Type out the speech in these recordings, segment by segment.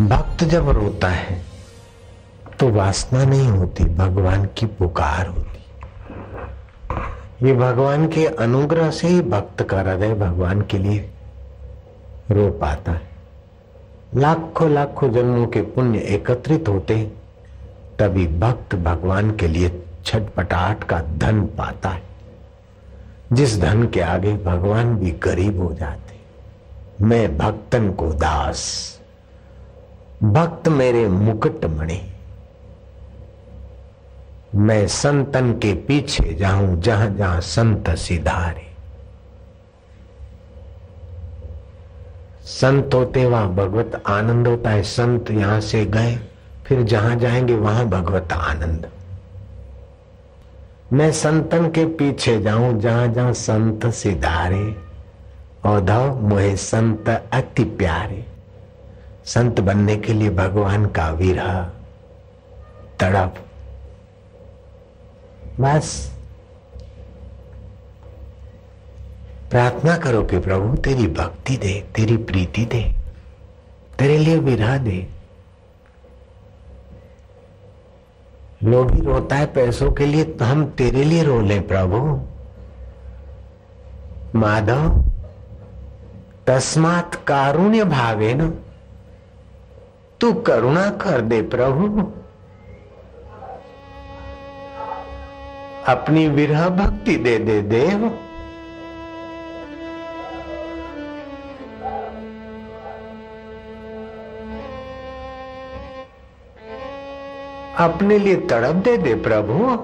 भक्त जब रोता है तो वासना नहीं होती, भगवान की पुकार होती। ये भगवान के अनुग्रह से ही भक्त का हृदय भगवान के लिए रो पाता है। लाखों लाखों जन्मों के पुण्य एकत्रित होते तभी भक्त भगवान के लिए छटपटाहट का धन पाता है। जिस धन के आगे भगवान भी गरीब हो जाते मैं भक्तन को दास। भक्त मेरे मुकुट मणि। मैं संतन के पीछे जाऊँ, जहाँ जहाँ संत सिधारे। संत होते वहाँ भगवत आनंद होता है। संत यहाँ से गए, फिर जहाँ जाएँगे वहाँ भगवत आनंद। मैं संतन के पीछे जाऊँ, जहाँ जहाँ संत सिधारे। औधव मुहे संत अति प्यारे। संत बनने के लिए भगवान का विरह तड़प। बस। प्रार्थना करो कि प्रभु, तेरी भक्ति दे, तेरी प्रीति दे, तेरे लिए विरह दे। ही रोता है पैसों के लिए तो हम तेरे लिए रो ले प्रभु। माधव, तस्मात कारुण्य भावे न तू करुणा कर दे प्रभु। अपनी विरह भक्ति दे दे देव। अपने लिए तड़प दे दे प्रभु।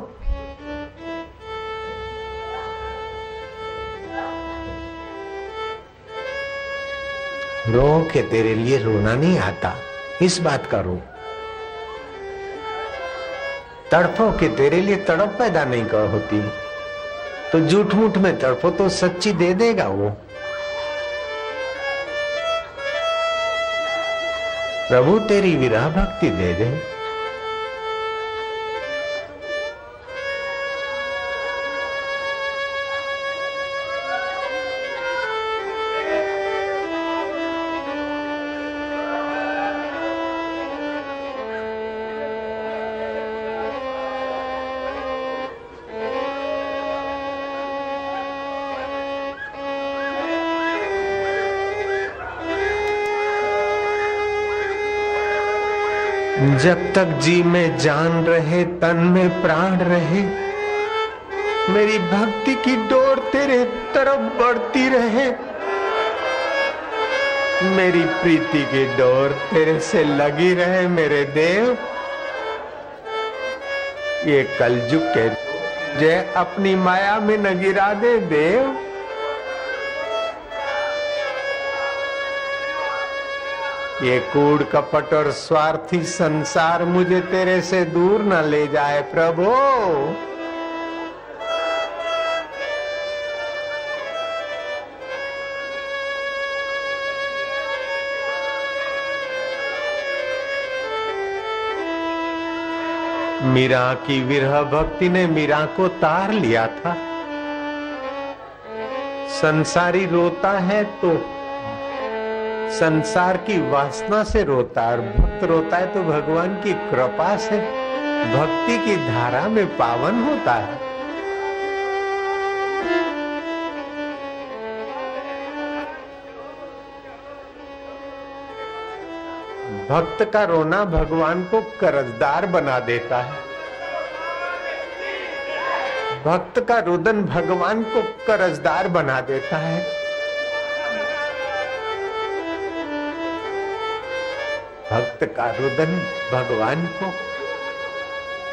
रो के तेरे लिए रोना नहीं आता। इस बात का रो तड़पो के तेरे लिए तड़प पैदा नहीं कर होती। तो झूठ मूठ में तड़पो तो सच्ची दे देगा वो। प्रभु, तेरी विरह भक्ति दे दे। जब तक जी में जान रहे, तन में प्राण रहे। मेरी भक्ति की डोर तेरे तरफ़ बढ़ती रहे। मेरी प्रीति की डोर तेरे से लगी रहे, मेरे देव। ये कलजुग के जय अपनी माया में न गिरा दे, देव। ये कूड़ कपट और स्वार्थी संसार मुझे तेरे से दूर न ले जाए, प्रभु। मीरा की विरह भक्ति ने मीरा को तार लिया था। संसारी रोता है तो संसार की वासना से रोता है और भक्त रोता है तो भगवान की कृपा से भक्ति की धारा में पावन होता है। भक्त का रोना भगवान को कर्जदार बना देता है। भक्त का रुदन भगवान को कर्जदार बना देता है। भक्त का रुदन भगवान को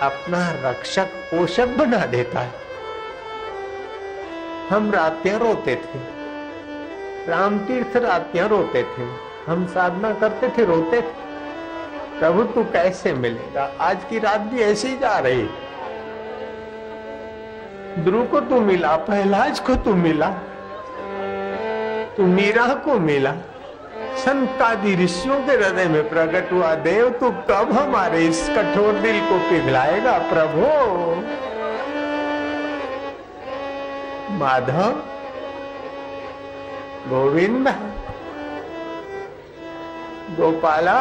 अपना रक्षक पोषक बना देता है। हम रातियाँ रोते थे। राम तीर्थ रातियाँ रोते थे। हम साधना करते थे, रोते थे। प्रभु, तू कैसे मिलेगा? आज की रात भी ऐसे जा रही ध्रुव को तू मिला पहलाज को तू मिला, तू मीरा को मिला। संतादि ऋषियों के हृदय में प्रकट हुआ, देव, तू कब हमारे इस कठोर दिल को पिघलाएगा, प्रभु? माधव, गोविंद, गोपाला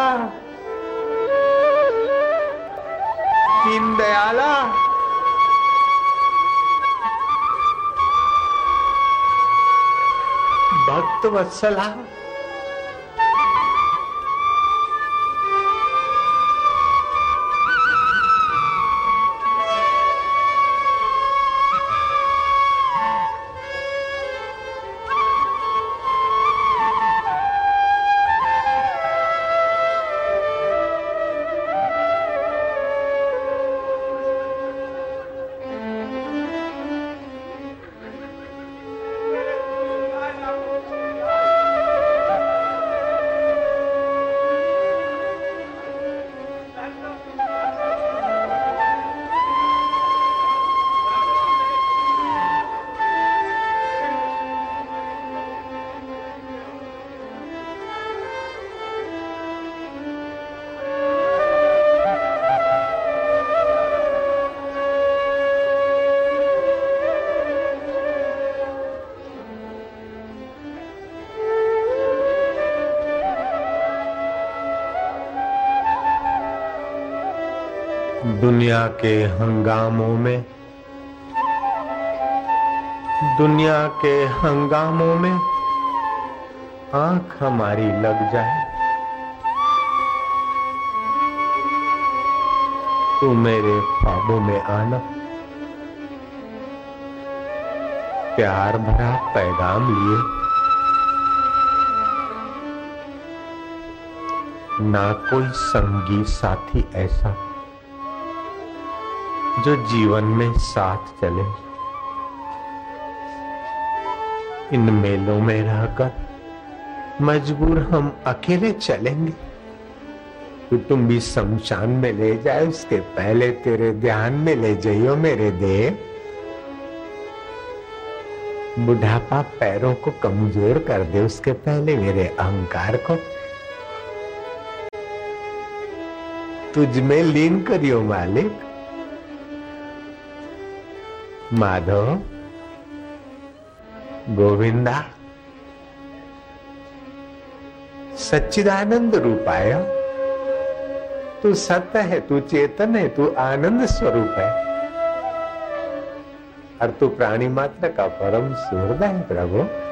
दीन दयाला भक्त वत्सला दुनिया के हंगामों में। दुनिया के हंगामों में आँख हमारी लग जाए। तू मेरे ख्वाबों में आना। प्यार भरा पैगाम लिए। ना कोई संगी साथी ऐसा। जो जीवन में साथ चले। इन मेलों में रहकर मजबूर हम अकेले चलेंगे। तो तुम भी शमशान में ले जाए, उसके पहले तेरे ध्यान में ले जाइयो मेरे देव। बुढ़ापा पैरों को कमज़ोर कर दे, उसके पहले मेरे अहंकार को। तुझ में लीन करियो मालिक। माधव, गोविंदा, सच्चिदानंद रूपाया, तू सत्य है, तू चेतन है, तू आनंद स्वरूप है। और तू प्राणी मात्र का परम सुहृद है, प्रभु।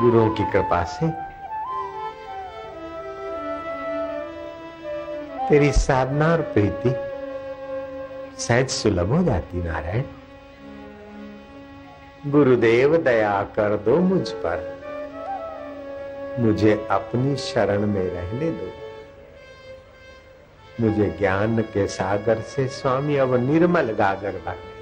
गुरुओं की कृपा से तेरी साधना और प्रीति सहज सुलभ हो जाती, नारायण। गुरुदेव, दया कर दो मुझ पर। मुझे अपनी शरण में रहने दो। मुझे ज्ञान के सागर से स्वामी अब निर्मल गागर भर